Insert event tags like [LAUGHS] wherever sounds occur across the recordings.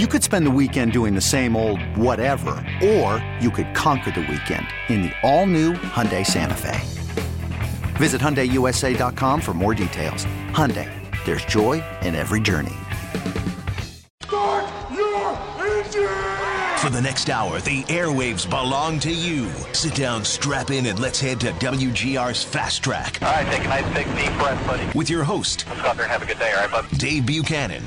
You could spend the weekend doing the same old whatever, or you could conquer the weekend in the all-new Hyundai Santa Fe. Visit HyundaiUSA.com for more details. Hyundai, there's joy in every journey. Start your engine! For the next hour, the airwaves belong to you. Sit down, strap in, and let's head to WGR's Fast Track. All right, take a nice big deep breath, buddy. With your host, Let's go out there and have a good day, all right, bud? Dave Buchanan.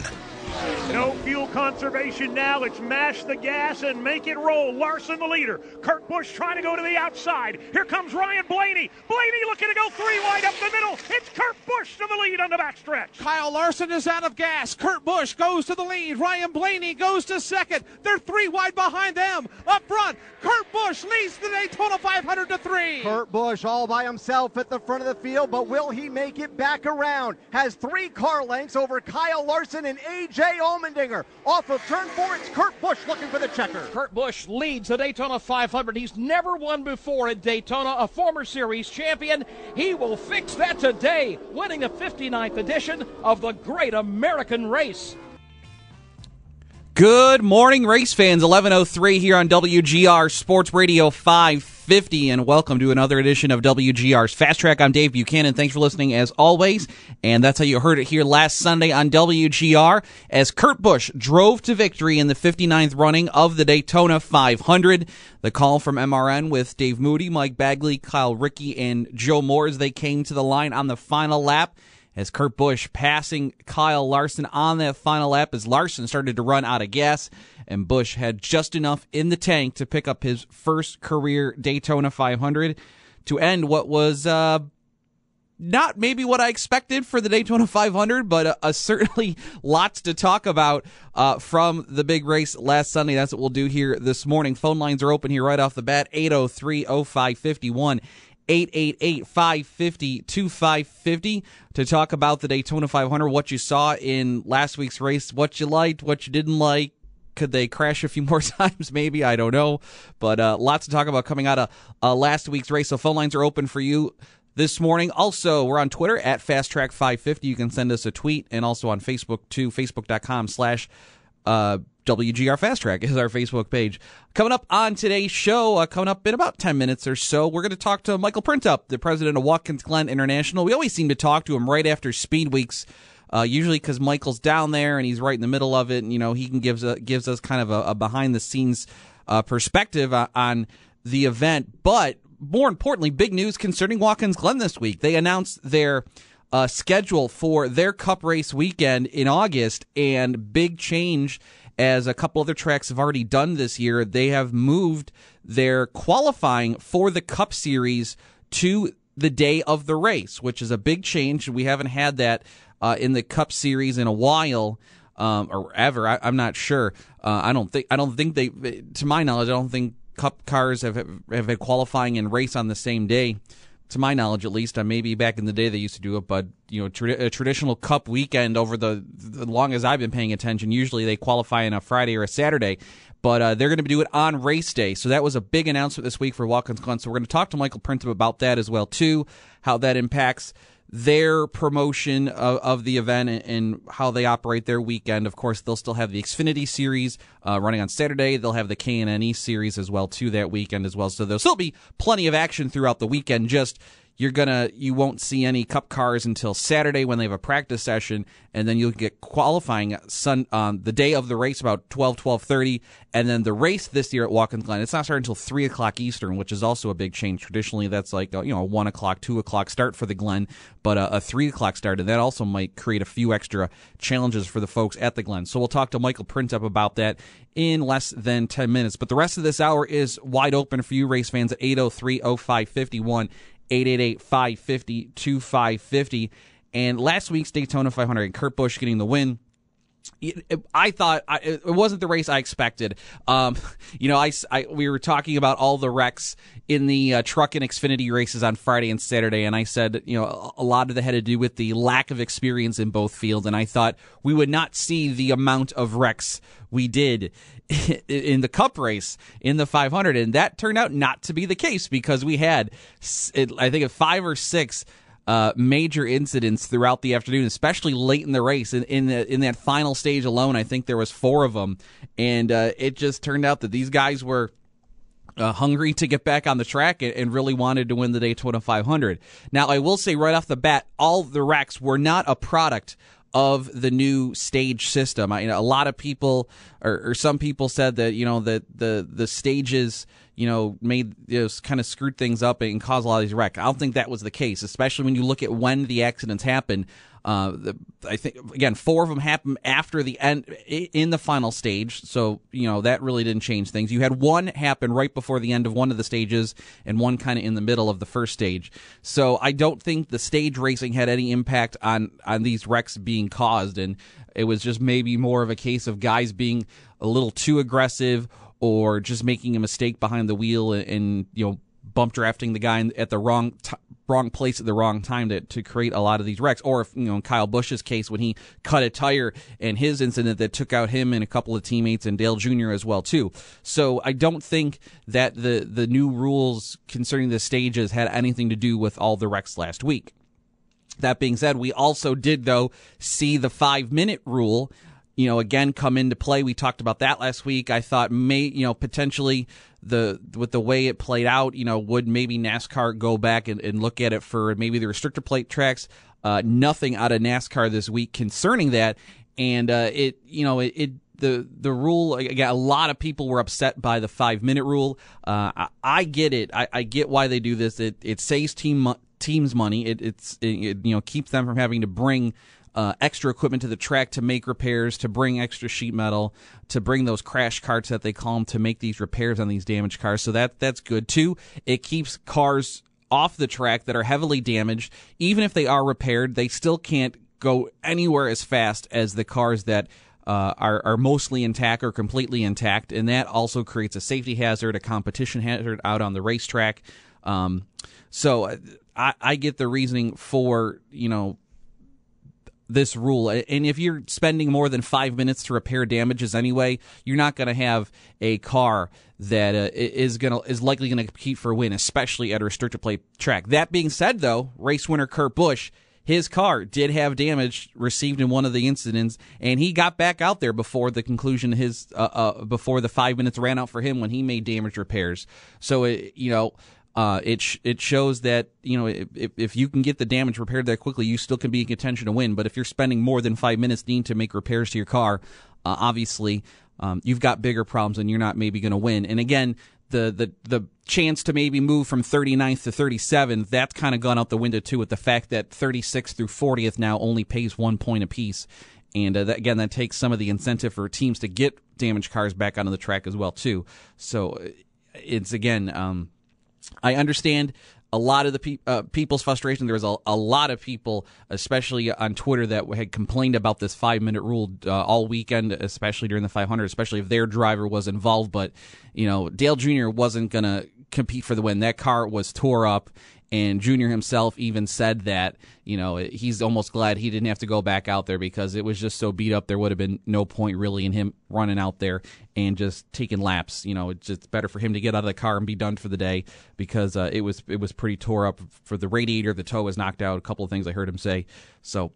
No fuel conservation now. It's mash the gas and make it roll. Larson the leader. Kurt Busch trying to go to the outside. Here comes Ryan Blaney. Blaney looking to go three wide up the middle. It's Kurt Busch to the lead on the backstretch. Kyle Larson is out of gas. Kurt Busch goes to the lead. Ryan Blaney goes to second. They're three wide behind them. Up front, Kurt Busch leads the Daytona 500 to three. Kurt Busch all by himself at the front of the field, but will he make it back around? Has three car lengths over Kyle Larson and AJ Allmendinger. Off of turn four, it's Kurt Busch looking for the checker. Kurt Busch leads the Daytona 500. He's never won before at Daytona, a former series champion. He will fix that today, winning the 59th edition of the Great American Race. Good morning, race fans. 1103 here on WGR Sports Radio 550, and welcome to another edition of WGR's Fast Track. I'm Dave Buchanan. Thanks for listening as always. And that's how you heard it here last Sunday on WGR as Kurt Busch drove to victory in the 59th running of the Daytona 500. The call from MRN with Dave Moody, Mike Bagley, Kyle Rickey, and Joe Moore as they came to the line on the final lap as Kurt Busch passing Kyle Larson on that final lap as Larson started to run out of gas and Busch had just enough in the tank to pick up his first career Daytona 500 to end what was uh, not maybe what I expected for the Daytona 500, but certainly [LAUGHS] lots to talk about uh, from the big race last Sunday. That's what we'll do here this morning. Phone lines are open here right off the bat 803 0551. 888-550-2550 to talk about the Daytona 500, what you saw in last week's race, what you liked, what you didn't like. Could they crash a few [LAUGHS] more times? Maybe. I don't know. But uh, lots to talk about coming out of uh, last week's race. So phone lines are open for you this morning. Also, we're on Twitter at Fast Track 550. You can send us a tweet and also on Facebook too, facebook.com slash uh, WGR Fast Track is our Facebook page. Coming up on today's show, uh, coming up in about 10 minutes or so, we're going to talk to Michael Printup, the president of Watkins Glen International. We always seem to talk to him right after Speed Weeks, uh, usually because Michael's down there and he's right in the middle of it. And, you know, he can gives, a, gives us kind of a, a behind the scenes uh, perspective on the event. But more importantly, big news concerning Watkins Glen this week. They announced their uh, schedule for their Cup race weekend in August, and big change as a couple other tracks have already done this year. They have moved their qualifying for the Cup Series to the day of the race, which is a big change. We haven't had that uh, in the Cup Series in a while. Um, or ever, I, am not sure. Uh, I don't think. I don't think they. To my knowledge, I don't think Cup cars have have had qualifying and race on the same day to my knowledge at least. Uh, maybe back in the day they used to do it, but you know, tra- a traditional Cup weekend over the the long as I've been paying attention, usually they qualify on a Friday or a Saturday. But uh, they're going to do it on race day, so that was a big announcement this week for Watkins Glen. So we're going to talk to Michael Printup about that as well too, how that impacts their promotion of, of the event and, and, how they operate their weekend. Of course, they'll still have the Xfinity series uh, running on Saturday. They'll have the K&N series as well too that weekend as well. So there'll still be plenty of action throughout the weekend. Just you're gonna you won't see any cup cars until Saturday when they have a practice session, and then you'll get qualifying sun on the day of the race about 12 12:30, and then the race this year at Watkins Glen it's not starting until three o'clock Eastern, which is also a big change. Traditionally, that's like you know a one o'clock, two o'clock start for the Glen, but a, a three o'clock start, and that also might create a few extra challenges for the folks at the Glen. So we'll talk to Michael Printup about that in less than 10 minutes. But the rest of this hour is wide open for you race fans at 803 0551 888 550 2550. And last week's Daytona 500, Kurt Busch getting the win. I thought I, it wasn't the race I expected. Um, [LAUGHS] you know, I, I, we were talking about all the wrecks in the uh, truck and Xfinity races on Friday and Saturday, and I said, you know, a lot of that had to do with the lack of experience in both fields, and I thought we would not see the amount of wrecks we did [LAUGHS] in the Cup race in the 500, and that turned out not to be the case because we had, I think, five or six uh, major incidents throughout the afternoon, especially late in the race. In in, the, in that final stage alone, I think there was four of them, and uh, it just turned out that these guys were. Uh, hungry to get back on the track and, and, really wanted to win the Daytona 500. Now, I will say right off the bat, all the wrecks were not a product of the new stage system. I, you know, a lot of people, or, or, some people said that you know that the the stages you know, made you know, kind of screwed things up and caused a lot of these wrecks. I don't think that was the case, especially when you look at when the accidents happened. Uh, the, I think again, four of them happened after the end in the final stage, so you know that really didn't change things. You had one happen right before the end of one of the stages, and one kind of in the middle of the first stage. So I don't think the stage racing had any impact on on these wrecks being caused, and it was just maybe more of a case of guys being a little too aggressive or just making a mistake behind the wheel and, and you know bump drafting the guy at the wrong t- wrong place at the wrong time to, to create a lot of these wrecks. Or if, you know, in Kyle Busch's case, when he cut a tire and his incident that took out him and a couple of teammates and Dale Jr. as well, too. So I don't think that the, the new rules concerning the stages had anything to do with all the wrecks last week. That being said, we also did, though, see the five minute rule you know, again come into play. We talked about that last week. I thought may, you know, potentially the with the way it played out, you know, would maybe NASCAR go back and, and look at it for maybe the restrictor plate tracks. Uh, nothing out of NASCAR this week concerning that, and uh, it, you know, it, it the the rule again a lot of people were upset by the five minute rule uh, I, I, get it I, I, get why they do this it it saves team teams money it it's it, you know keeps them from having to bring uh, extra equipment to the track to make repairs, to bring extra sheet metal, to bring those crash carts that they call them to make these repairs on these damaged cars. So that that's good too. It keeps cars off the track that are heavily damaged. Even if they are repaired, they still can't go anywhere as fast as the cars that uh, are, are mostly intact or completely intact, and that also creates a safety hazard, a competition hazard out on the racetrack. Um, so uh, I, I get the reasoning for you know this rule. And if you're spending more than five minutes to repair damages anyway, you're not going to have a car that uh, is going to is likely going to compete for a win, especially at a restrictor plate track. That being said, though, race winner Kurt Busch. His car did have damage received in one of the incidents, and he got back out there before the conclusion. Of his uh, uh, before the five minutes ran out for him when he made damage repairs. So it, you know, uh, it sh- it shows that you know if, if you can get the damage repaired that quickly, you still can be in contention to win. But if you're spending more than five minutes needing to make repairs to your car, uh, obviously um, you've got bigger problems and you're not maybe going to win. And again, the the the chance to maybe move from 39th to 37th that's kind of gone out the window too with the fact that 36th through 40th now only pays one point apiece and uh, that, again that takes some of the incentive for teams to get damaged cars back onto the track as well too so uh, it's again um, I understand a lot of the pe- uh, people's frustration. There was a, a, lot of people, especially on Twitter, that had complained about this five minute rule uh, all weekend, especially during the 500, especially if their driver was involved. But, you know, Dale Jr. wasn't going to compete for the win. That car was tore up, and Junior himself even said that, you know, he's almost glad he didn't have to go back out there because it was just so beat up. There would have been no point really in him running out there and just taking laps. You know, it's just better for him to get out of the car and be done for the day because uh, it was it was pretty tore up for the radiator. The toe was knocked out. A couple of things I heard him say. So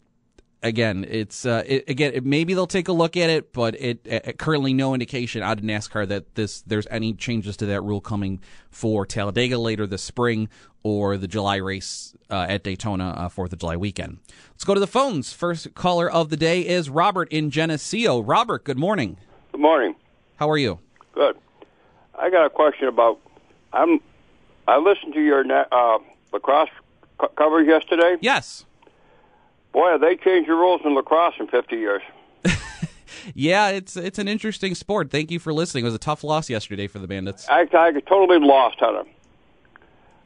again, it's uh, it, again it, maybe they'll take a look at it, but it, it, currently no indication out of NASCAR that this there's any changes to that rule coming for Talladega later this spring or the July race uh, at Daytona uh, Fourth of July weekend. Let's go to the phones. First caller of the day is Robert in Geneseo. Robert, good morning. Good morning. How are you? Good. I got a question about. I'm. I listened to your uh, lacrosse co- coverage yesterday. Yes. Boy, they changed the rules in lacrosse in 50 years. [LAUGHS] yeah, it's it's an interesting sport. Thank you for listening. It was a tough loss yesterday for the Bandits. I, I totally lost on it.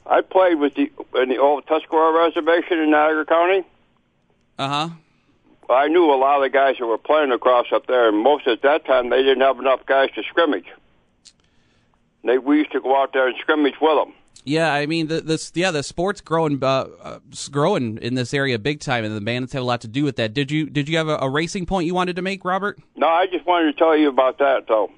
I played with the in the old Tuscarora Reservation in Niagara County. Uh huh. I knew a lot of the guys that were playing across up there, and most at that time they didn't have enough guys to scrimmage. They we used to go out there and scrimmage with them. Yeah, I mean the this yeah the sports growing uh, uh, growing in this area big time, and the Bandits have a lot to do with that. Did you did you have a, a, racing point you wanted to make, Robert? No, I just wanted to tell you about that though.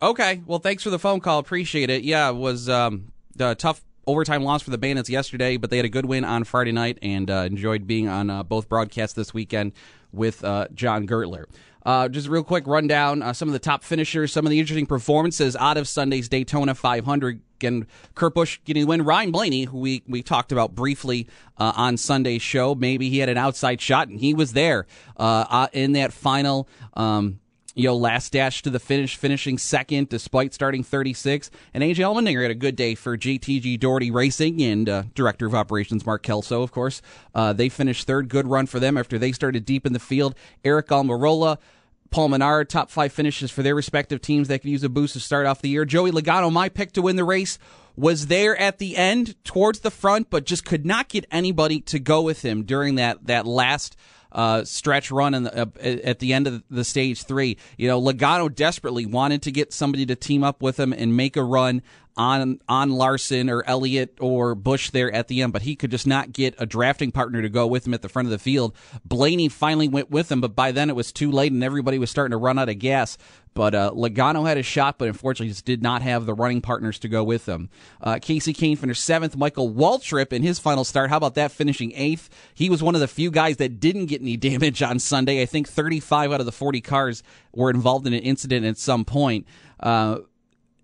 Okay, well, thanks for the phone call. Appreciate it. Yeah, it was um, a tough overtime loss for the Bandits yesterday, but they had a good win on Friday night and uh, enjoyed being on uh, both broadcasts this weekend with uh, Jon Gertler. Uh, just a real quick rundown uh, some of the top finishers, some of the interesting performances out of Sunday's Daytona 500. Again, Kurt Busch getting the win. Ryan Blaney, who we, we talked about briefly uh, on Sunday's show, maybe he had an outside shot, and he was there in that final. Um, you know, last dash to the finish, finishing second despite starting 36. And AJ Allmendinger had a good day for JTG Daugherty Racing and uh, Director of Operations Mark Kelso, of course. Uh, they finished third. Good run for them after they started deep in the field. Aric Almirola. Paul Menard, top five finishes for their respective teams that could use a boost to start off the year. Joey Logano, my pick to win the race, was there at the end towards the front, but just could not get anybody to go with him during that, that last uh, stretch run the, uh, at the end of the stage three. You know, Logano desperately wanted to get somebody to team up with him and make a run on on Larson or Elliott or Busch there at the end, but he could just not get a drafting partner to go with him at the front of the field. Blaney finally went with him, but by then it was too late and everybody was starting to run out of gas. But uh, Logano had a shot, but unfortunately just did not have the running partners to go with him. Uh, Kasey Kahne finished seventh. Michael Waltrip in his final start. How about that finishing eighth? He was one of the few guys that didn't get any [LAUGHS] damage on Sunday. I think 35 out of the 40 cars were involved in an incident at some point. Uh,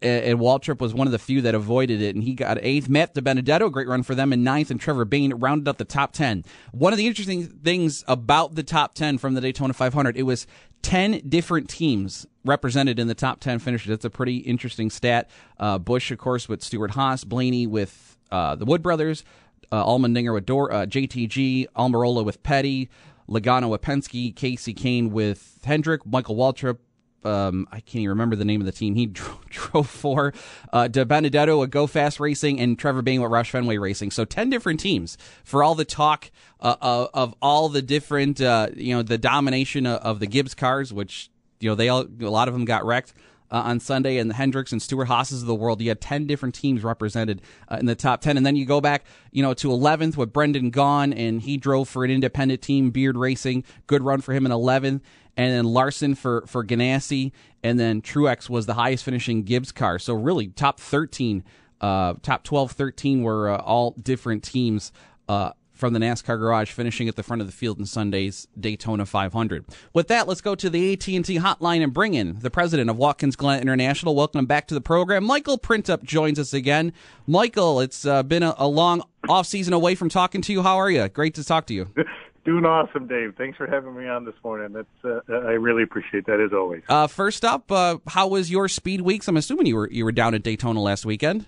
and Waltrip was one of the few that avoided it, and he got eighth. Matt DiBenedetto, great run for them, and ninth, and Trevor Bayne rounded up the top 10. One of the interesting things about the top 10 from the Daytona 500, it was 10 different teams represented in the top 10 finishes. That's a pretty interesting stat. Uh, Busch, of course, with Stewart-Haas, Blaney with uh, the Wood Brothers, uh, with Dor- uh, JTG, Almirola with Petty, Logano with Penske, Kasey Kahne with Hendrick, Michael Waltrip um, I can't even remember the name of the team he [LAUGHS] drove, for. Uh, DiBenedetto with Go Fast Racing and Trevor Bayne with Roush Fenway Racing. So 10 different teams for all the talk uh, of, uh, all the different, uh, you know, the domination of, of, the Gibbs cars, which, you know, they all, a lot of them got wrecked. Uh, on Sunday, and the Hendricks and Stewart-Haas's of the world. You had 10 different teams represented uh, in the top 10. And then you go back, you know, to 11th with Brendan Gaughan, and he drove for an independent team, Beard Racing. Good run for him in 11th and then Larson for for Ganassi, and then Truex was the highest finishing Gibbs car. So really, top thirteen, uh, top 12, 13 were uh, all different teams. Uh, from the NASCAR garage, finishing at the front of the field in Sunday's Daytona 500. With that, let's go to the AT&T hotline and bring in the president of Watkins Glen International. Welcome back to the program. Michael Printup joins us again. Michael, it's uh, been a, a long off season away from talking to you. How are you? Great to talk to you. [LAUGHS] Doing awesome, Dave. Thanks for having me on this morning. That's uh, I really appreciate that as always. Uh, first up, uh, how was your speed weeks? I'm assuming you were you were down at Daytona last weekend.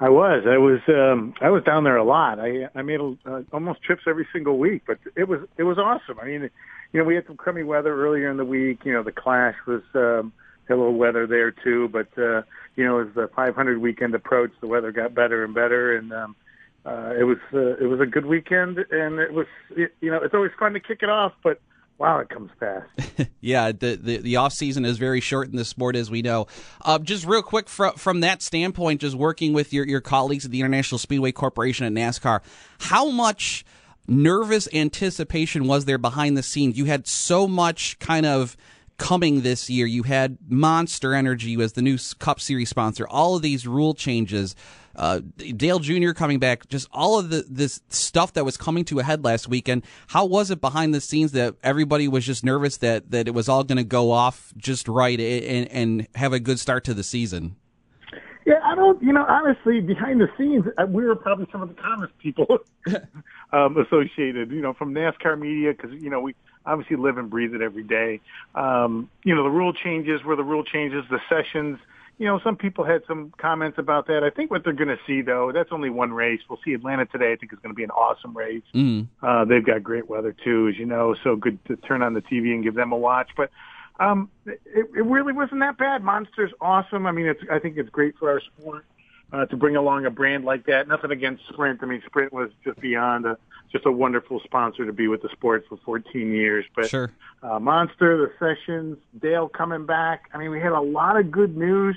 I was. I was. Um, I was down there a lot. I I made uh, almost trips every single week, but it was it was awesome. I mean, you know, we had some crummy weather earlier in the week. You know, the Clash was um, had a little weather there too, but uh, you know, as the 500 weekend approached, the weather got better and better, and um, uh, it was uh, it was a good weekend, and it was it, you know it's always fun to kick it off, but wow, it comes fast. [LAUGHS] yeah, the, the the off season is very short in the sport, as we know. Uh, just real quick from from that standpoint, just working with your your colleagues at the International Speedway Corporation at NASCAR, how much nervous anticipation was there behind the scenes? You had so much kind of coming this year. You had Monster Energy as the new Cup Series sponsor. All of these rule changes uh, Dale Jr. coming back, just all of the this stuff that was coming to a head last weekend. How was it behind the scenes that everybody was just nervous that that it was all going to go off just right and and have a good start to the season? Yeah, I don't. You know, honestly, behind the scenes, uh, we were probably some of the calmest people [LAUGHS] um, associated. You know, from NASCAR media because you know we obviously live and breathe it every day. Um, you know, the rule changes were the rule changes, the sessions you know, some people had some comments about that. I think what they're going to see, though, that's only one race. We'll see Atlanta today. I think is going to be an awesome race. Mm. Uh, they've got great weather too, as you know, so good to turn on the TV and give them a watch. But um, it, it really wasn't that bad. Monster's awesome. I mean, it's I think it's great for our sport uh, to bring along a brand like that. Nothing against Sprint. I mean, Sprint was just beyond a just a wonderful sponsor to be with the sport for 14 years. But sure. uh, Monster, the Sessions, Dale coming back. I mean, we had a lot of good news.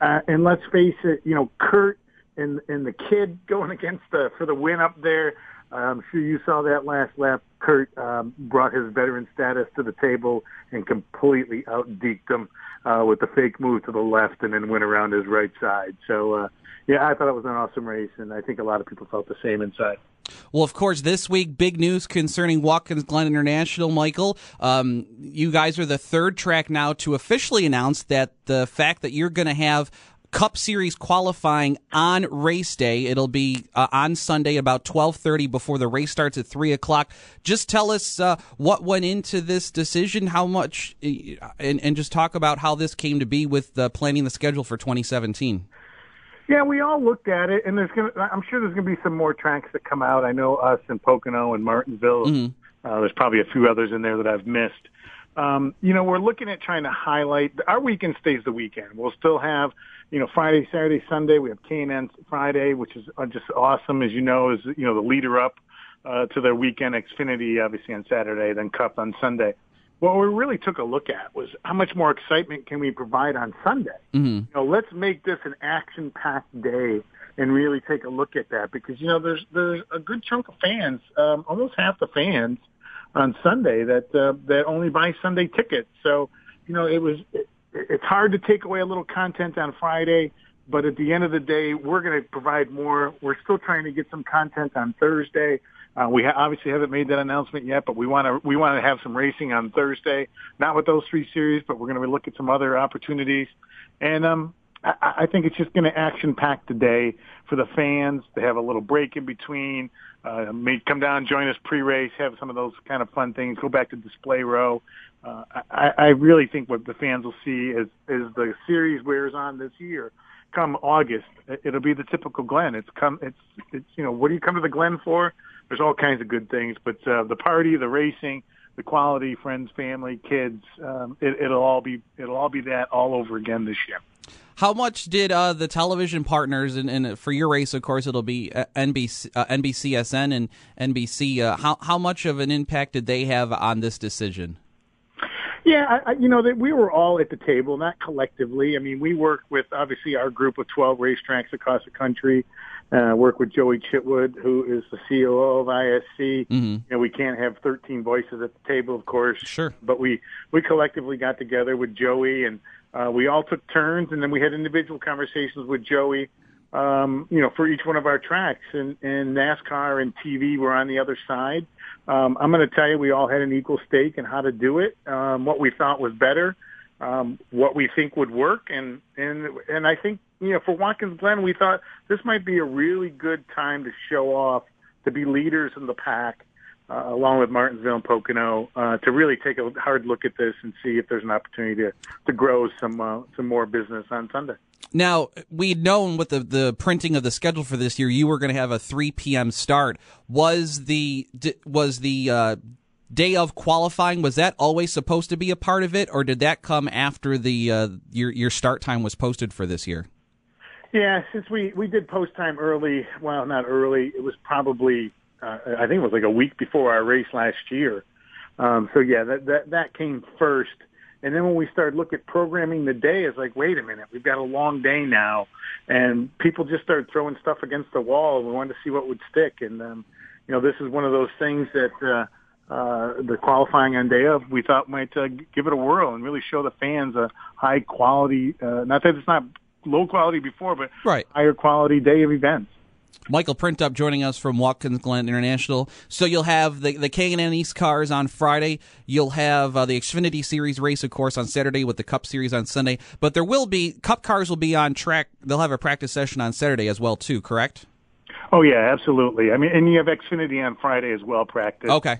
Uh, and let's face it, you know, Kurt and and the kid [LAUGHS] going against the for the win up there. I'm sure you saw that last lap. Kurt um, brought his veteran status to the table and completely out deked him uh, with the fake move to the left and then went around his right side. So, uh, yeah, I thought it was an awesome race, and I think a lot of people felt the same inside. Well, of course, this week, big news concerning Watkins Glen International, Michael. Um, you guys are the third track now to officially announce that the fact that you're going to have Cup Series qualifying on race day. It'll be uh, on Sunday about twelve thirty before the race starts at three o'clock. Just tell us uh, what went into this decision, how much, and, and just talk about how this came to be with uh, planning the schedule for twenty seventeen. Yeah, we all looked at it, and there's gonna. I'm sure there's gonna be some more tracks that come out. I know us and Pocono and Martinsville. Mm-hmm. Uh, there's probably a few others in there that I've missed. Um, you know, we're looking at trying to highlight. Our weekend stays the weekend. We'll still have, you know, Friday, Saturday, Sunday. We have K&N Friday, which is uh, just awesome, as you know, is you know the leader up uh, to their weekend. Xfinity, obviously, on Saturday, then Cup on Sunday. What we really took a look at was how much more excitement can we provide on Sunday. Mm-hmm. You know, let's make this an action-packed day and really take a look at that because you know there's there's a good chunk of fans, um, almost half the fans on Sunday that uh, that only buy Sunday tickets. So you know it was it, it's hard to take away a little content on Friday, but at the end of the day, we're going to provide more. We're still trying to get some content on Thursday. Uh, we ha- obviously haven't made that announcement yet, but we want to we want to have some racing on Thursday. Not with those three series, but we're going to look at some other opportunities. And um, I, think it's just going to action pack the day for the fans. They have a little break in between. Uh, may come down, join us pre-race, have some of those kind of fun things. Go back to display row. Uh, I, I really think what the fans will see is is the series wears on this year. Come August, it'll be the typical Glen. It's come. It's it's you know what do you come to the Glen for? There's all kinds of good things, but uh, the party, the racing, the quality, friends, family, kids, um, it, it'll all be it'll all be that all over again this year. How much did uh, the television partners, and, and, for your race, of course, it'll be uh, NBC, uh, NBCSN and NBC. Uh, how how much of an impact did they have on this decision? Yeah, I, you know that we were all at the table, not collectively. I mean, we work with obviously our group of 12 racetracks across the country. Uh, work with Joie Chitwood, who is the COO of ISC. Mm-hmm. You know, we can't have 13 voices at the table, of course. Sure. But we we collectively got together with Joie, and uh, we all took turns, and then we had individual conversations with Joie. Um, you know, for each one of our tracks, and, and NASCAR and TV were on the other side. Um, I'm going to tell you, we all had an equal stake in how to do it, um, what we thought was better, um, what we think would work, and and and I think you know for Watkins Glen, we thought this might be a really good time to show off, to be leaders in the pack, uh, along with Martinsville and Pocono, uh, to really take a hard look at this and see if there's an opportunity to to grow some uh, some more business on Sunday. Now we'd known with the the printing of the schedule for this year, you were going to have a 3 p.m. start. Was the was the uh, day of qualifying was that always supposed to be a part of it, or did that come after the uh, your your start time was posted for this year? Yeah, since we we did post time early, well, not early. It was probably uh, I think it was like a week before our race last year. Um, so yeah, that that that came first. And then when we started looking at programming the day, it's like, wait a minute, we've got a long day now, and people just started throwing stuff against the wall. We wanted to see what would stick, and um, you know, this is one of those things that uh, uh, the qualifying on day of we thought might uh, give it a whirl and really show the fans a high quality. Uh, not that it's not low quality before, but right. higher quality day of events. Michael Printup joining us from Watkins Glen International. So you'll have the the K&N East cars on Friday. You'll have uh, the Xfinity Series race, of course, on Saturday with the Cup Series on Sunday. But there will be Cup cars will be on track. They'll have a practice session on Saturday as well, too. Correct? Oh yeah, absolutely. I mean, and you have Xfinity on Friday as well. Practice. Okay.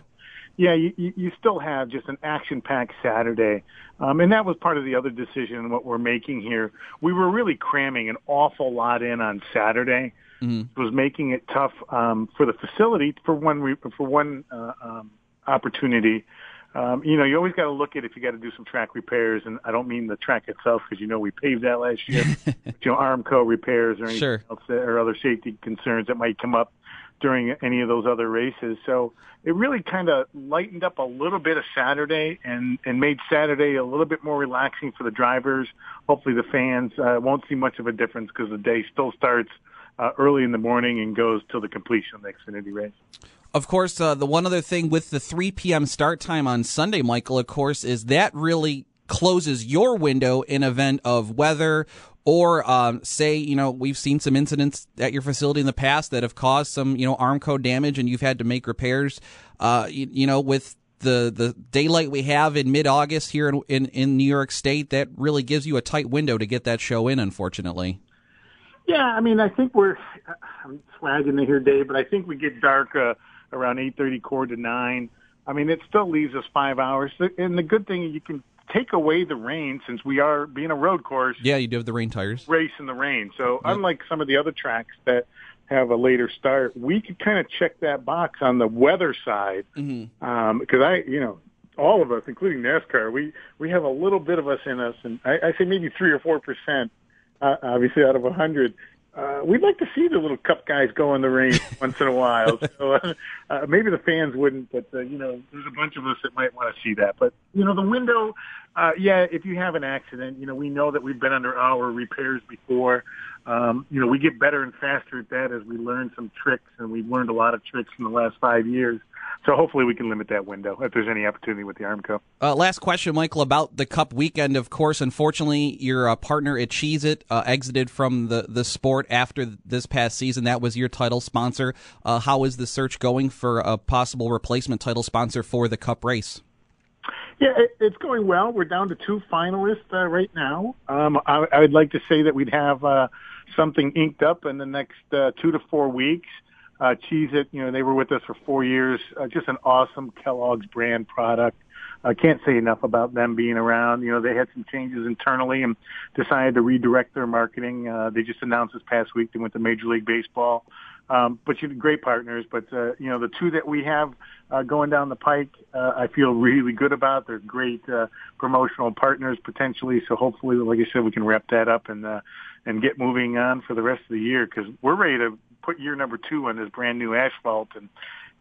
Yeah, you, you still have just an action-packed Saturday, um, and that was part of the other decision what we're making here. We were really cramming an awful lot in on Saturday mm-hmm. was making it tough um, for the facility for one re- for one uh, um, opportunity. Um, you know, you always got to look at if you got to do some track repairs, and I don't mean the track itself because you know we paved that last year. but, [LAUGHS] you know, Armco repairs or anything sure. else that, or other safety concerns that might come up during any of those other races. So it really kind of lightened up a little bit of Saturday and and made Saturday a little bit more relaxing for the drivers. Hopefully, the fans uh, won't see much of a difference because the day still starts uh, early in the morning and goes till the completion of the Xfinity race. Of course, uh, the one other thing with the 3 p.m. start time on Sunday, Michael, of course, is that really closes your window in event of weather or um, say you know we've seen some incidents at your facility in the past that have caused some you know Armco damage, and you've had to make repairs. Uh, you, you know with the the daylight we have in mid August here in, in in New York State, that really gives you a tight window to get that show in. Unfortunately. Yeah, I mean, I think we're I'm swagging here, Dave, but I think we get dark uh, around eight thirty, quarter to nine. I mean, it still leaves us five hours, and the good thing you can take away the rain since we are being a road course. Yeah, you do have the rain tires. Race in the rain. So yep. unlike some of the other tracks that have a later start, we could kind of check that box on the weather side mm-hmm. um, because I, you know, all of us, including NASCAR, we we have a little bit of us in us, and I, I say maybe three or four percent, uh, obviously out of a hundred. Uh, we'd like to see the little cup guys go in the rain [LAUGHS] once in a while. So uh, uh, maybe the fans wouldn't, but uh, you know, there's a bunch of us that might want to see that. But you know, the window, uh, yeah, if you have an accident, you know, we know that we've been under our repairs before. Um, you know, we get better and faster at that as we learn some tricks, and we've learned a lot of tricks in the last five years. So hopefully we can limit that window if there's any opportunity with the Armco. Uh, last question, Michael, about the Cup weekend. Of course, unfortunately, your uh, partner at Cheez It uh, exited from the, the sport after this past season. That was your title sponsor. Uh, how is the search going for a possible replacement title sponsor for the Cup race? Yeah, it, it's going well. We're down to two finalists uh, right now. Um, I, I would like to say that we'd have uh, something inked up in the next uh, two to four weeks uh, Cheez It, you know, they were with us for four years. Uh, just an awesome Kellogg's brand product. I can't say enough about them being around. You know, they had some changes internally and decided to redirect their marketing. Uh, they just announced this past week they went to Major League Baseball. Um, but you're great partners. But uh, you know, the two that we have uh, going down the pike, uh, I feel really good about. They're great uh, promotional partners potentially. So hopefully, like I said, we can wrap that up and uh, and get moving on for the rest of the year because we're ready to put year number two on this brand new asphalt. And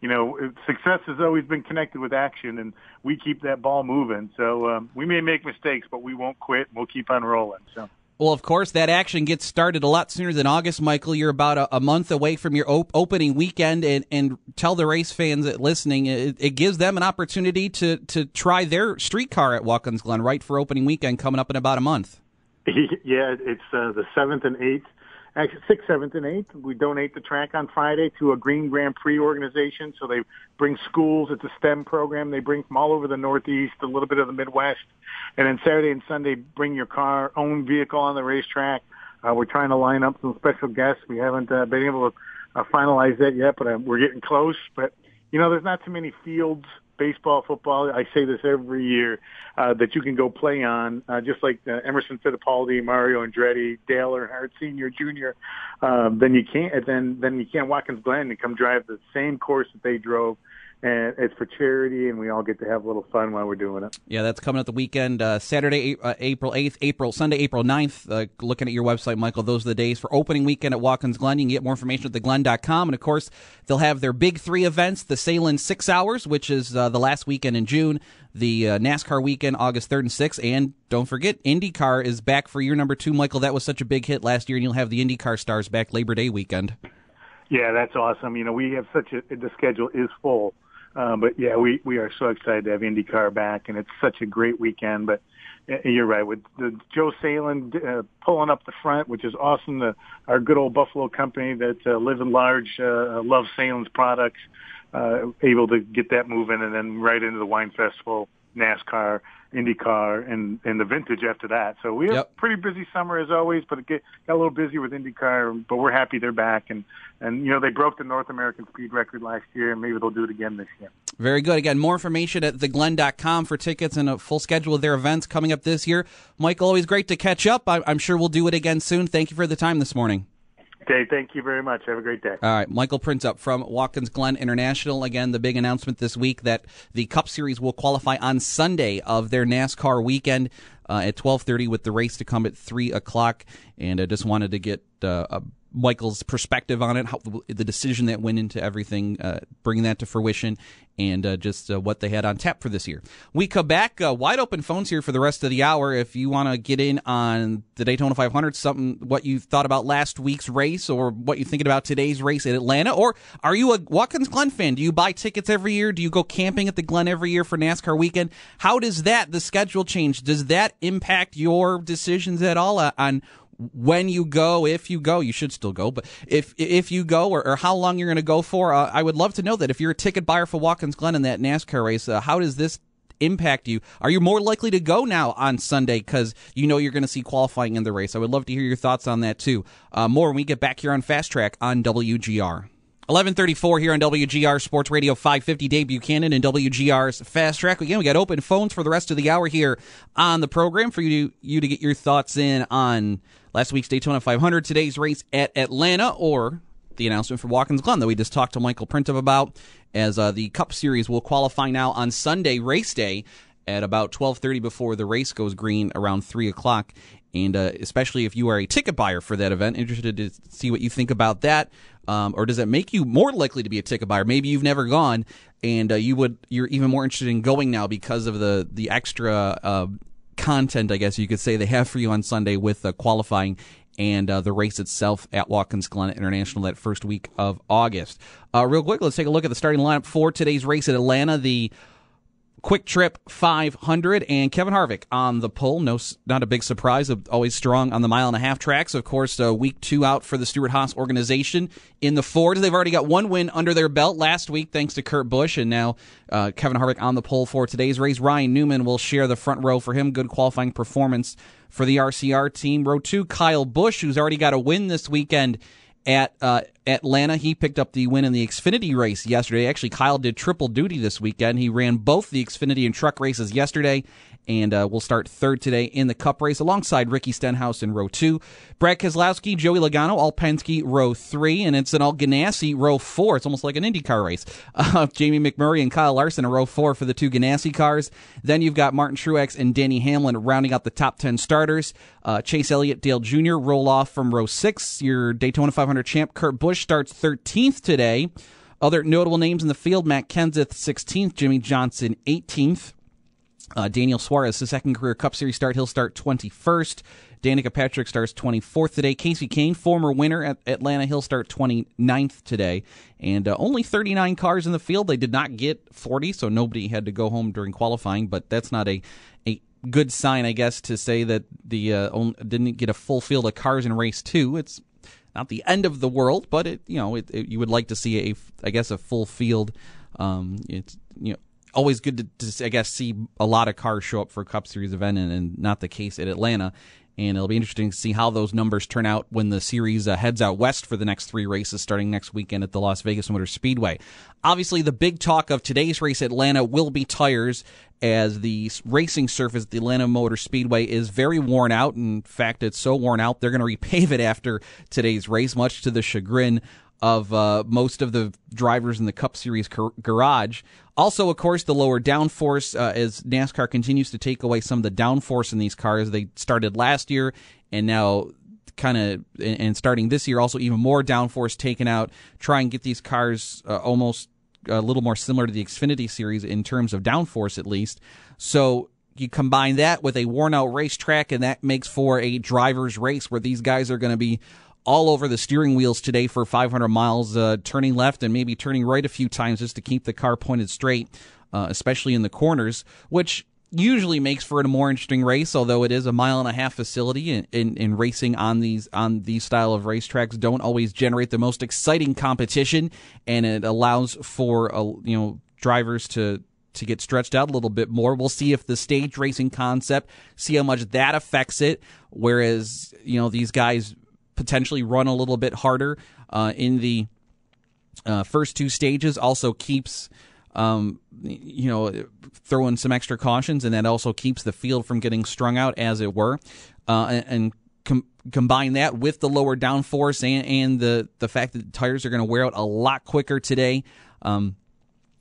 you know, success has always been connected with action, and we keep that ball moving. So um, we may make mistakes, but we won't quit. We'll keep on rolling. So. Well, of course, that action gets started a lot sooner than August, Michael. You're about a, a month away from your op- opening weekend, and, and tell the race fans that listening, it, it, gives them an opportunity to, to try their streetcar at Watkins Glen right for opening weekend coming up in about a month. [LAUGHS] Yeah, it's uh, the 7th and 8th actually sixth, seventh, and eighth. We donate the track on Friday to a Green Grand Prix organization. So they bring schools. It's a STEM program. They bring from all over the Northeast, a little bit of the Midwest, and then Saturday and Sunday, bring your car, own vehicle on the racetrack. Uh, we're trying to line up some special guests. We haven't uh, been able to uh, finalize that yet, but uh, we're getting close. But you know, there's not too many fields baseball, football. I say this every year uh, that you can go play on, uh, just like uh, Emerson Fittipaldi, Mario Andretti, Dale Earnhardt Senior, Junior. Um, then you can't. Then then you can't Watkins Glen and come drive the same course that they drove and it's for charity, and we all get to have a little fun while we're doing it. Yeah, that's coming up the weekend, uh, Saturday, uh, April 8th, April Sunday, April 9th. Uh, looking at your website, Michael, those are the days for opening weekend at Watkins Glen. You can get more information at theglen.com, and of course, they'll have their big three events: the Sahlen Six Hours, which is uh, the last weekend in June, the uh, NASCAR weekend, August 3rd and 6th, and don't forget, IndyCar is back for year number two. Michael, that was such a big hit last year, and you'll have the IndyCar stars back Labor Day weekend. Yeah, that's awesome. You know, we have such a the schedule is full uh, but yeah, we we are so excited to have IndyCar back, and it's such a great weekend. But uh, you're right with the Joe Sahlen uh, pulling up the front, which is awesome. The our good old Buffalo company that uh, live in large uh, love Sahlen's products, uh, able to get that moving, and then right into the wine festival, NASCAR, IndyCar, and and the vintage after that. So we have yep. pretty busy summer as always, but it get, got a little busy with IndyCar. But we're happy they're back, and and you know they broke the North American speed record last year, and maybe they'll do it again this year. Very good. Again, more information at theglen.com for tickets and a full schedule of their events coming up this year. Michael, always great to catch up. I'm sure we'll do it again soon. Thank you for the time this morning. Okay, thank you very much. Have a great day. All right, Michael Prince Printup from Watkins Glen International. Again, the big announcement this week that the Cup Series will qualify on Sunday of their NASCAR weekend uh, at 12:30, with the race to come at three o'clock. And I just wanted to get uh, a Michael's perspective on it, how the decision that went into everything, uh, bringing that to fruition, and uh, just uh, what they had on tap for this year. We come back, uh, wide open phones here for the rest of the hour. If you want to get in on the Daytona 500, something what you thought about last week's race, or what you're thinking about today's race at Atlanta, or are you a Watkins Glen fan? Do you buy tickets every year? Do you go camping at the Glen every year for NASCAR weekend? How does that the schedule change? Does that impact your decisions at all uh, on when you go, if you go, you should still go, but if if you go or, or how long you're going to go for, uh, I would love to know that. If you're a ticket buyer for Watkins Glen in that NASCAR race, uh, how does this impact you? Are you more likely to go now on Sunday because you know you're going to see qualifying in the race? I would love to hear your thoughts on that too. Uh, more when we get back here on Fast Track on WGR. 1134 here on WGR Sports Radio 550. Dave Buchanan and WGR's Fast Track. Again, we got open phones for the rest of the hour here on the program for you to, you to get your thoughts in on last week's Daytona 500, today's race at Atlanta, or the announcement for Watkins Glen that we just talked to Michael Printup about as uh, the Cup Series will qualify now on Sunday, race day, at about 12.30 before the race goes green around 3 o'clock. And uh, especially if you are a ticket buyer for that event, interested to see what you think about that. Um, or does that make you more likely to be a ticket buyer? Maybe you've never gone, and uh, you would you're even more interested in going now because of the the extra uh, content, I guess you could say, they have for you on Sunday with qualifying and uh, the race itself at Watkins Glen International that first week of August. Uh, real quick, let's take a look at the starting lineup for today's race at Atlanta. The QuikTrip 500 and Kevin Harvick on the pole. No, not a big surprise. Always strong on the mile and a half tracks. Of course, uh, week two out for the Stewart Haas organization in the Ford. They've already got one win under their belt last week, thanks to Kurt Busch, and now uh, Kevin Harvick on the pole for today's race. Ryan Newman will share the front row for him. Good qualifying performance for the RCR team. Row two, Kyle Busch, who's already got a win this weekend at uh, Atlanta. He picked up the win in the Xfinity race yesterday. Actually, Kyle did triple duty this weekend. He ran both the Xfinity and truck races yesterday and uh, will start third today in the Cup race alongside Ricky Stenhouse in row two. Brad Keselowski, Joey Logano, Al Penske row three, and it's an All Ganassi row four. It's almost like an IndyCar race. [LAUGHS] Uh, Jamie McMurray and Kyle Larson in row four for the two Ganassi cars. Then you've got Martin Truex and Denny Hamlin rounding out the top 10 starters. Uh, Chase Elliott, Dale Jr. roll off from row six. Your Daytona 500 champ Kurt Busch starts 13th today. Other notable names in the field Matt Kenseth 16th, Jimmie Johnson 18th. Uh, Daniel Suarez, his second career Cup Series start, he'll start 21st. Danica Patrick starts 24th today. Kasey Kahne, former winner at Atlanta, he'll start 29th today. And uh, only 39 cars in the field. They did not get 40, so nobody had to go home during qualifying, but that's not a, a good sign, I guess, to say that the uh, only, didn't get a full field of cars in race two. It's not the end of the world, but it you know it, it, you would like to see a I guess a full field. Um, it's you know always good to, to, I guess, see a lot of cars show up for a Cup Series event, and, and, not the case at Atlanta. And it'll be interesting to see how those numbers turn out when the series uh, heads out west for the next three races starting next weekend at the Las Vegas Motor Speedway. Obviously, the big talk of today's race at Atlanta will be tires, as the racing surface at the Atlanta Motor Speedway is very worn out. In fact, it's so worn out, they're going to repave it after today's race, much to the chagrin of uh, most of the drivers in the Cup Series car- garage. Also, of course, the lower downforce uh, as NASCAR continues to take away some of the downforce in these cars. They started last year, and now kind of and starting this year, also even more downforce taken out. Try and get these cars uh, almost a little more similar to the Xfinity series in terms of downforce, at least. So you combine that with a worn out racetrack, and that makes for a driver's race where these guys are going to be all over the steering wheels today for 500 miles, uh, turning left and maybe turning right a few times just to keep the car pointed straight, uh, especially in the corners, which usually makes for a more interesting race. Although it is a mile and a half facility, and in, in, racing on these on these style of racetracks don't always generate the most exciting competition, and it allows for a, you know drivers to to get stretched out a little bit more. We'll see if the stage racing concept, see how much that affects it. Whereas, you know, these guys potentially run a little bit harder uh, in the uh, first two stages. Also keeps um, you know throwing some extra cautions, and that also keeps the field from getting strung out, as it were, uh, and. and com- combine that with the lower downforce and, and the the fact that the tires are going to wear out a lot quicker today. Um,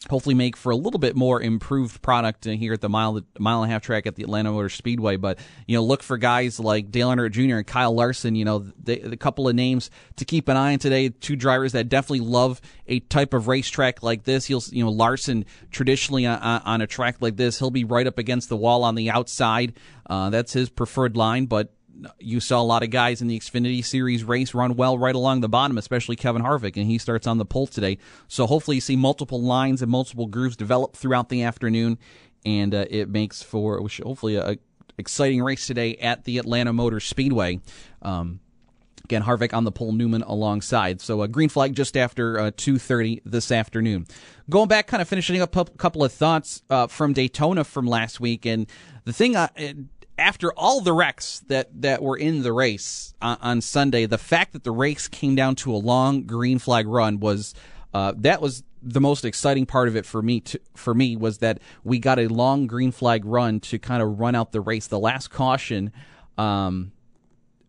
hopefully make for a little bit more improved product uh, here at the mile mile and a half track at the Atlanta Motor Speedway. But you know, look for guys like Dale Earnhardt Jr. and Kyle Larson. You know, the, couple of names to keep an eye on today. Two drivers that definitely love a type of racetrack like this. He'll you know Larson traditionally on, on a track like this, he'll be right up against the wall on the outside. Uh, that's his preferred line, but you saw a lot of guys in the Xfinity Series race run well right along the bottom, especially Kevin Harvick, and he starts on the pole today. So hopefully you see multiple lines and multiple grooves develop throughout the afternoon, and uh, it makes for hopefully a, exciting race today at the Atlanta Motor Speedway. Um, Again, Harvick on the pole, Newman alongside. So a green flag just after uh, 2.30 this afternoon. Going back, kind of finishing up a couple of thoughts uh, from Daytona from last week. And the thing, uh, after all the wrecks that, that were in the race on, on Sunday, the fact that the race came down to a long green flag run was, uh, that was the most exciting part of it for me to, for me was that we got a long green flag run to kind of run out the race. The last caution, um,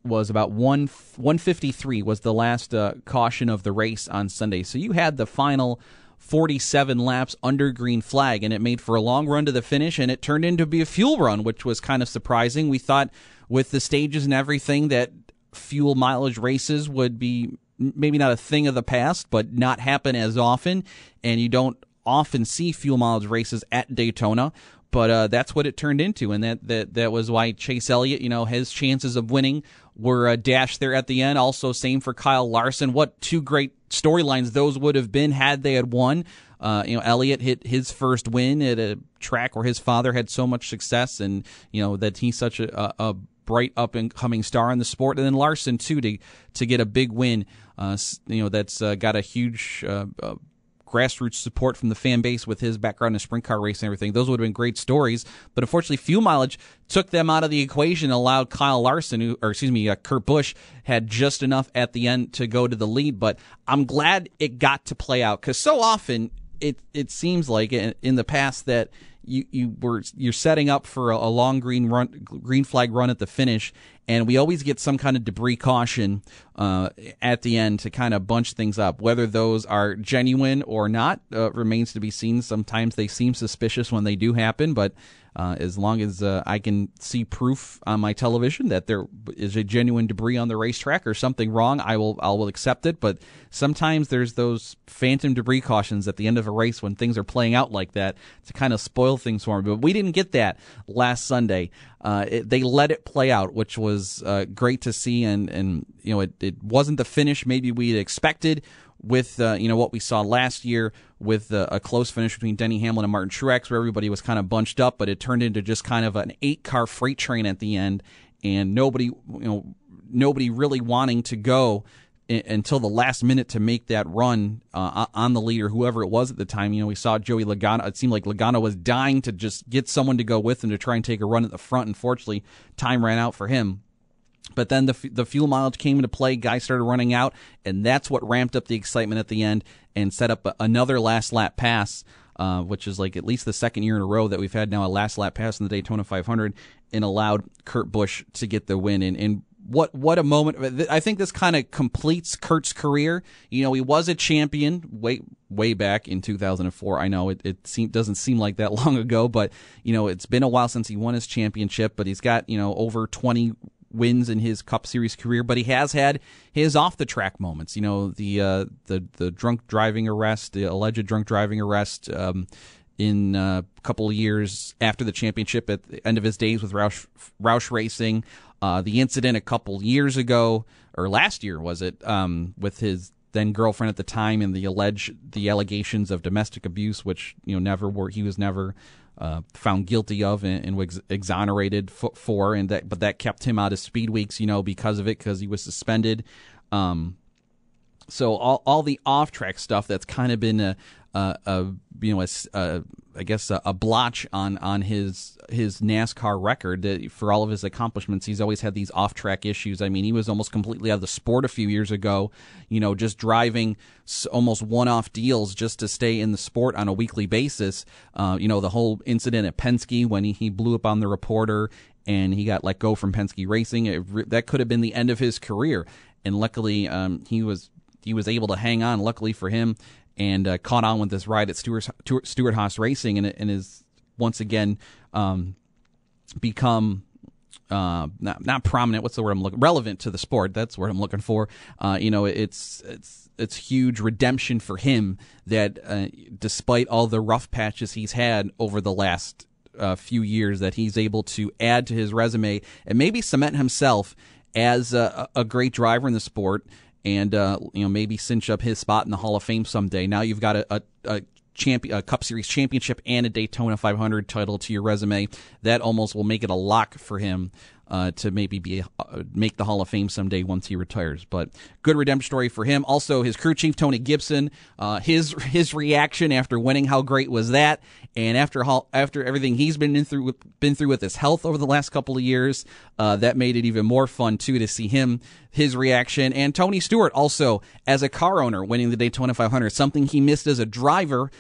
was about one 153 was the last uh, caution of the race on Sunday. So you had the final 47 laps under green flag, and it made for a long run to the finish, and it turned into be a fuel run, which was kind of surprising. We thought with the stages and everything that fuel mileage races would be maybe not a thing of the past, but not happen as often, and you don't often see fuel mileage races at Daytona but uh, that's what it turned into, and that, that that was why Chase Elliott, you know, his chances of winning were uh, dashed there at the end. Also, same for Kyle Larson. What two great storylines those would have been had they had won. Uh, you know, Elliott hit his first win at a track where his father had so much success, and you know that he's such a, a bright up and coming star in the sport, and then Larson too to to get a big win. Uh, you know, that's uh, got a huge uh, uh, grassroots support from the fan base with his background in sprint car racing and everything. Those would have been great stories. But unfortunately, fuel mileage took them out of the equation, allowed Kyle Larson, who, or excuse me, uh, Kurt Busch, had just enough at the end to go to the lead. But I'm glad it got to play out because so often it it seems like in, in the past that you you were you're setting up for a, a, long green run green flag run at the finish and we always get some kind of debris caution uh, at the end to kind of bunch things up. Whether those are genuine or not uh, remains to be seen. Sometimes they seem suspicious when they do happen but uh, as long as uh, I can see proof on my television that there is a genuine debris on the racetrack or something wrong, I will I will accept it. But sometimes there's those phantom debris cautions at the end of a race when things are playing out like that to kind of spoil things for me. But we didn't get that last Sunday. Uh, it, they let it play out, which was uh, great to see, and and you know it, it wasn't the finish maybe we'd expected with uh, you know what we saw last year with uh, a close finish between Denny Hamlin and Martin Truex, where everybody was kind of bunched up, but it turned into just kind of an eight-car freight train at the end, and nobody you know nobody really wanting to go until the last minute to make that run uh, on the leader, whoever it was at the time. You know, we saw Joey Logano. It seemed like Logano was dying to just get someone to go with him to try and take a run at the front. Unfortunately, time ran out for him. But then the the fuel mileage came into play. Guys started running out, and that's what ramped up the excitement at the end and set up another last lap pass, uh, which is like at least the second year in a row that we've had now a last lap pass in the Daytona 500, and allowed Kurt Busch to get the win. And, and what what a moment! I think this kind of completes Kurt's career. You know, he was a champion way way back in 2004. I know it it seem, doesn't seem like that [LAUGHS] long ago, but you know, it's been a while since he won his championship. But he's got you know over 20 wins in his Cup Series career, but he has had his off the track moments. You know, the uh, the the drunk driving arrest, the alleged drunk driving arrest. Um, in uh, a couple of years after the championship, at the end of his days with Roush, Roush Racing, uh, the incident a couple years ago or last year was it um, with his then girlfriend at the time and the alleged the allegations of domestic abuse, which you know never were he was never uh, found guilty of and, and was exonerated for, and that but that kept him out of speed weeks, you know, because of it, because he was suspended. Um, so all all the off track stuff that's kind of been a, a, a you know a, a I guess a, a, blotch on on his his NASCAR record that for all of his accomplishments. He's always had these off track issues. I mean, he was almost completely out of the sport a few years ago. You know, just driving almost one off deals just to stay in the sport on a weekly basis. Uh, you know, the whole incident at Penske when he, he blew up on the reporter and he got let go from Penske Racing. It, that could have been the end of his career. And luckily, um, he was he was able to hang on. Luckily for him, and uh, caught on with this ride at Stewart, Stewart Haas Racing, and, and is once again um, become uh, not not prominent. What's the word I'm looking? Relevant to the sport. That's what I'm looking for. Uh, you know, it's it's it's huge redemption for him that uh, despite all the rough patches he's had over the last uh, few years, that he's able to add to his resume and maybe cement himself as a, a great driver in the sport and uh, you know maybe cinch up his spot in the Hall of Fame someday. Now you've got a, a, a champion, a Cup Series championship and a Daytona 500 title to your resume, that almost will make it a lock for him uh, to maybe be uh, make the Hall of Fame someday once he retires. But good redemption story for him. Also, his crew chief Tony Gibson, uh, his [LAUGHS] his reaction after winning, how great was that? And after after everything he's been in through been through with his health over the last couple of years, uh, that made it even more fun too to see him his reaction. And Tony Stewart also as a car owner winning the Daytona 500, something he missed as a driver.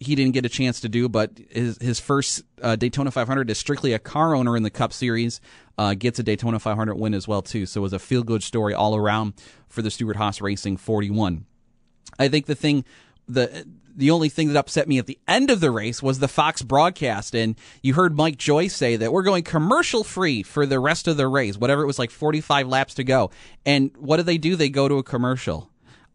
He didn't get a chance to do, but his his first uh, Daytona 500 is strictly a car owner in the Cup Series. Uh, gets a Daytona 500 win as well too. So it was a feel good story all around for the Stewart Haas Racing 41. I think the thing the the only thing that upset me at the end of the race was the Fox broadcast. And you heard Mike Joy say that we're going commercial free for the rest of the race, whatever it was like 45 laps to go. And what do they do? They go to a commercial.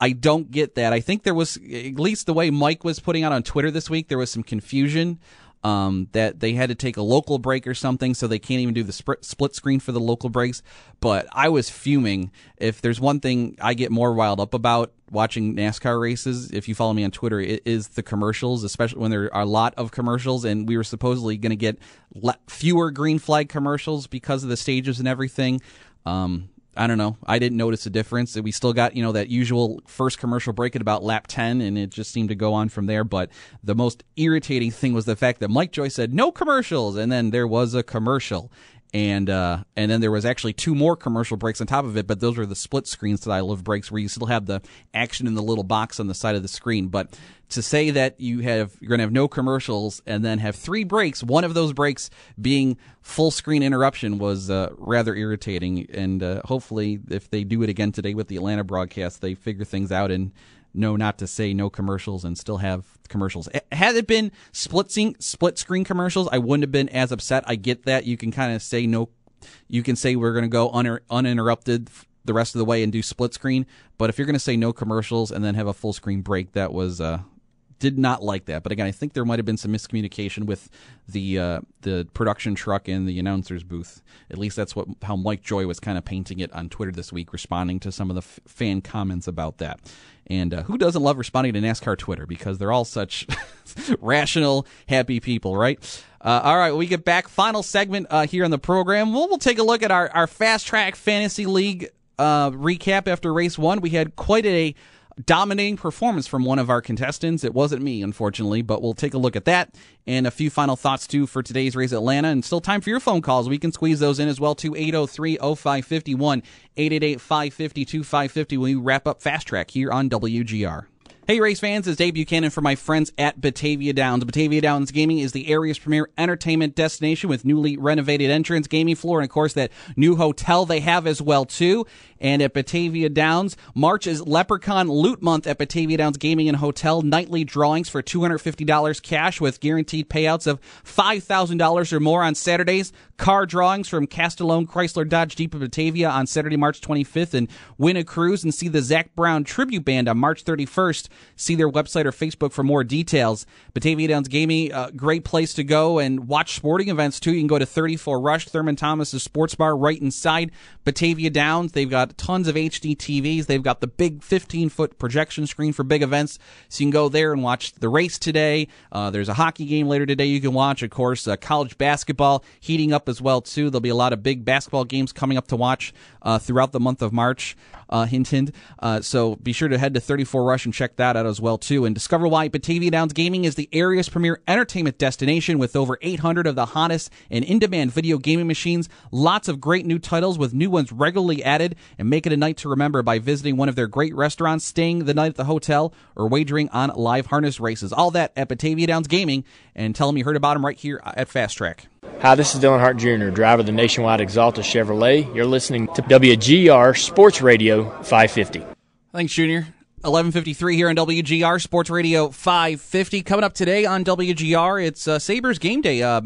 I don't get that. I think there was, at least the way Mike was putting out on Twitter this week, there was some confusion um, that they had to take a local break or something, so they can't even do the sp- split screen for the local breaks. But I was fuming. If there's one thing I get more riled up about watching NASCAR races, if you follow me on Twitter, it is the commercials, especially when there are a lot of commercials, and we were supposedly going to get le- fewer green flag commercials because of the stages and everything. Um, I don't know. I didn't notice a difference. We still got, you know, that usual first commercial break at about lap 10, and it just seemed to go on from there. But the most irritating thing was the fact that Mike Joy said, no commercials, and then there was a commercial and uh, and then there was actually two more commercial breaks on top of it, but those were the split screens that I love breaks where you still have the action in the little box on the side of the screen. But to say that you have you're going to have no commercials and then have three breaks, one of those breaks being full screen interruption was uh, rather irritating. And uh, hopefully, if they do it again today with the Atlanta broadcast, they figure things out and know not to say no commercials and still have commercials. Had it been split screen, split screen commercials, I wouldn't have been as upset. I get that you can kind of say no, you can say we're going to go un- uninterrupted the rest of the way and do split screen. But if you're going to say no commercials and then have a full screen break, that was uh, did not like that. But again, I think there might have been some miscommunication with the uh, the production truck and the announcer's booth. At least that's what how Mike Joy was kind of painting it on Twitter this week, responding to some of the f- fan comments about that. And uh, who doesn't love responding to NASCAR Twitter because they're all such [LAUGHS] rational, happy people, right? Uh, all right, we get back. Final segment uh, here on the program. We'll, we'll take a look at our, our Fast Track Fantasy League uh, recap after race one. We had quite a dominating performance from one of our contestants. It wasn't me, unfortunately, but we'll take a look at that and a few final thoughts too for today's race Atlanta. And still time for your phone calls. We can squeeze those in as well to 803 0551 888 550 2550 when we wrap up Fast Track here on WGR. Hey, race fans, it's Dave Buchanan for my friends at Batavia Downs. Batavia Downs Gaming is the area's premier entertainment destination with newly renovated entrance, gaming floor, and of course that new hotel they have as well too. And at Batavia Downs, March is Leprechaun Loot Month at Batavia Downs Gaming and Hotel. Nightly drawings for $250 cash with guaranteed payouts of $5,000 or more on Saturdays. Car drawings from Castellone Chrysler Dodge Jeep of Batavia on Saturday, March 25th. And win a cruise and see the Zac Brown Tribute Band on March 31st. See their website or Facebook for more details. Batavia Downs Gaming, a great place to go and watch sporting events too. You can go to 34 Rush, Thurman Thomas's Sports Bar right inside Batavia Downs. They've got tons of HD TVs. They've got the big 15 foot projection screen for big events. So you can go there and watch the race today. Uh, there's a hockey game later today you can watch. Of course, uh, college basketball heating up as well too. There'll be a lot of big basketball games coming up to watch uh, throughout the month of March. Uh, hint, hint. Uh, so be sure to head to 34 Rush and check that out as well too. And discover why Batavia Downs Gaming is the area's premier entertainment destination with over 800 of the hottest and in-demand video gaming machines. Lots of great new titles with new ones regularly added and make it a night to remember by visiting one of their great restaurants, staying the night at the hotel, or wagering on live harness races. All that at Batavia Downs Gaming, and tell them you heard about them right here at Fast Track. Hi, this is Dale Earnhardt Jr., driver of the nationwide Axalta Chevrolet. You're listening to WGR Sports Radio 550. Thanks, Junior. 1153 here on WGR Sports Radio 550. Coming up today on WGR, it's uh, Sabres game day. Uh,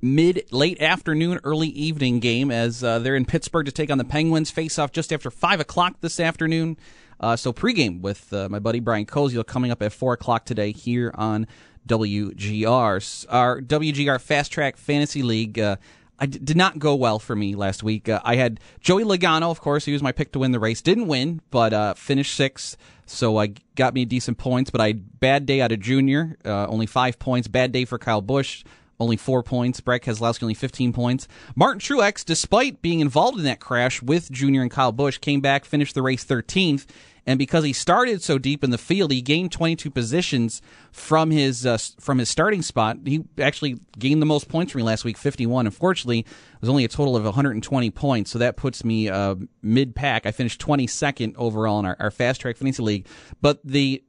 mid late afternoon, early evening game as uh, they're in Pittsburgh to take on the Penguins. Face off just after five o'clock this afternoon. Uh, so pregame with uh, my buddy Brian Koziel coming up at four o'clock today here on WGR. Our WGR Fast Track Fantasy League. I d- did not go well for me last week. Uh, I had Joey Logano, of course, he was my pick to win the race. Didn't win, but uh, finished sixth, so I got me decent points. But I bad day out of Junior, uh, only five points. Bad day for Kyle Busch, only four points. Brad Keselowski only 15 points. Martin Truex, despite being involved in that crash with Junior and Kyle Busch, came back, finished the race 13th, and because he started so deep in the field, he gained 22 positions from his uh, from his starting spot. He actually gained the most points for me last week, 51. Unfortunately, it was only a total of 120 points, so that puts me uh, mid pack. I finished 22nd overall in our, our fast track fantasy league. But the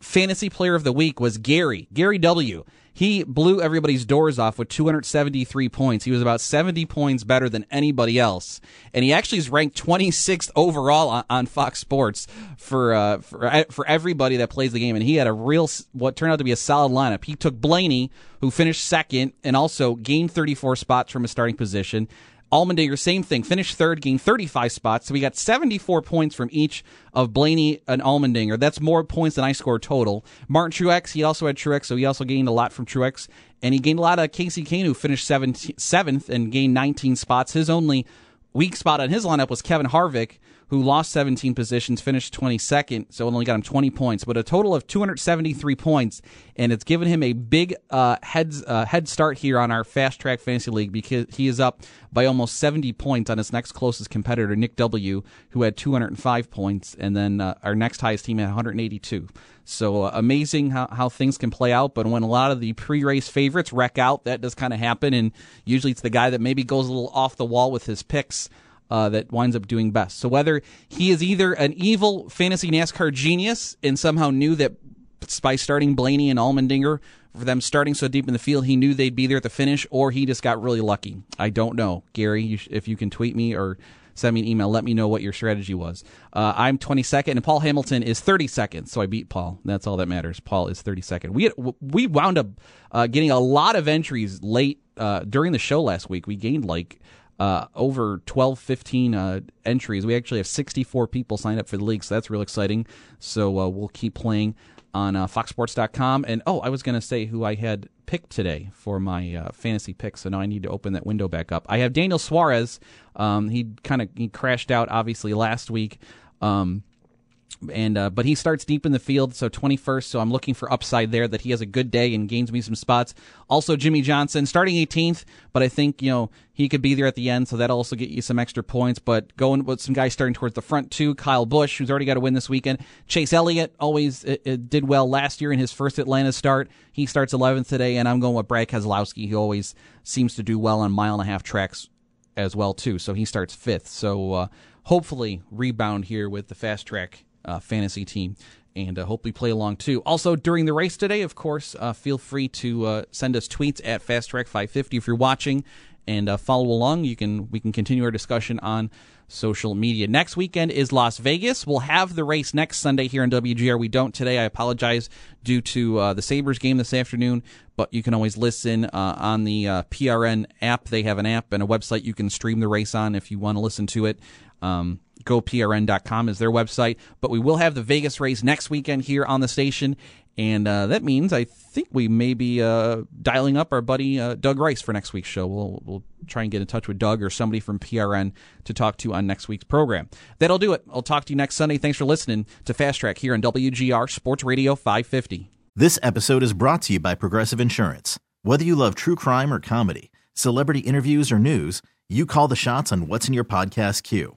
fantasy player of the week was Gary Gary W. He blew everybody's doors off with 273 points. He was about 70 points better than anybody else, and he actually is ranked 26th overall on, on Fox Sports for uh, for for everybody that plays the game. And he had a real what turned out to be a solid lineup. He took Blaney, who finished second, and also gained 34 spots from his starting position. Allmendinger, same thing, finished third, gained 35 spots. So we got 74 points from each of Blaney and Allmendinger. That's more points than I scored total. Martin Truex, he also had Truex, so he also gained a lot from Truex. And he gained a lot of Kasey Kahne, who finished seventh and gained 19 spots. His only weak spot on his lineup was Kevin Harvick, who lost 17 positions, finished 22nd, so only got him 20 points, but a total of 273 points, and it's given him a big uh, head uh, head start here on our fast track fantasy league because he is up by almost 70 points on his next closest competitor, Nick W, who had 205 points, and then uh, our next highest team had 182. So uh, amazing how, how things can play out. But when a lot of the pre race favorites wreck out, that does kind of happen. And usually it's the guy that maybe goes a little off the wall with his picks uh, that winds up doing best. So whether he is either an evil fantasy NASCAR genius and somehow knew that by starting Blaney and Allmendinger, for them starting so deep in the field, he knew they'd be there at the finish, or he just got really lucky. I don't know, Gary. You sh- if you can tweet me or send me an email, let me know what your strategy was. Uh, I'm 22nd, and Paul Hamilton is 32nd, so I beat Paul. That's all that matters. Paul is 32nd. We had, we wound up uh, getting a lot of entries late uh, during the show last week. We gained like uh, over 12, 15 uh, entries. We actually have 64 people signed up for the league, so that's real exciting. So uh, we'll keep playing on uh, foxsports.com. And oh, I was going to say who I had picked today for my uh, fantasy picks, so now I need to open that window back up. I have Daniel Suarez. Um, he kind of he crashed out obviously last week. Um, and uh, but he starts deep in the field, so 21st. So I'm looking for upside there that he has a good day and gains me some spots. Also, Jimmie Johnson starting 18th, but I think you know he could be there at the end, so that'll also get you some extra points. But going with some guys starting towards the front too, Kyle Busch, who's already got a win this weekend. Chase Elliott always it, it did well last year in his first Atlanta start. He starts 11th today, and I'm going with Brad Keselowski, who always seems to do well on mile and a half tracks as well too. So he starts fifth. So uh, hopefully rebound here with the fast track uh, fantasy team and uh, hopefully play along too. Also, during the race today, of course, uh, feel free to uh, send us tweets at Fast Track 550 if you're watching and uh, follow along. You can we can continue our discussion on social media. Next weekend is Las Vegas. We'll have the race next Sunday here on WGR. We don't today. I apologize due to uh, the Sabres game this afternoon, but you can always listen uh, on the uh, PRN app. They have an app and a website you can stream the race on if you want to listen to it. Um, GoPRN.com is their website. But we will have the Vegas race next weekend here on the station. And uh, that means I think we may be uh, dialing up our buddy uh, Doug Rice for next week's show. We'll, we'll try and get in touch with Doug or somebody from PRN to talk to on next week's program. That'll do it. I'll talk to you next Sunday. Thanks for listening to Fast Track here on WGR Sports Radio 550. This episode is brought to you by Progressive Insurance. Whether you love true crime or comedy, celebrity interviews or news, you call the shots on what's in your podcast queue.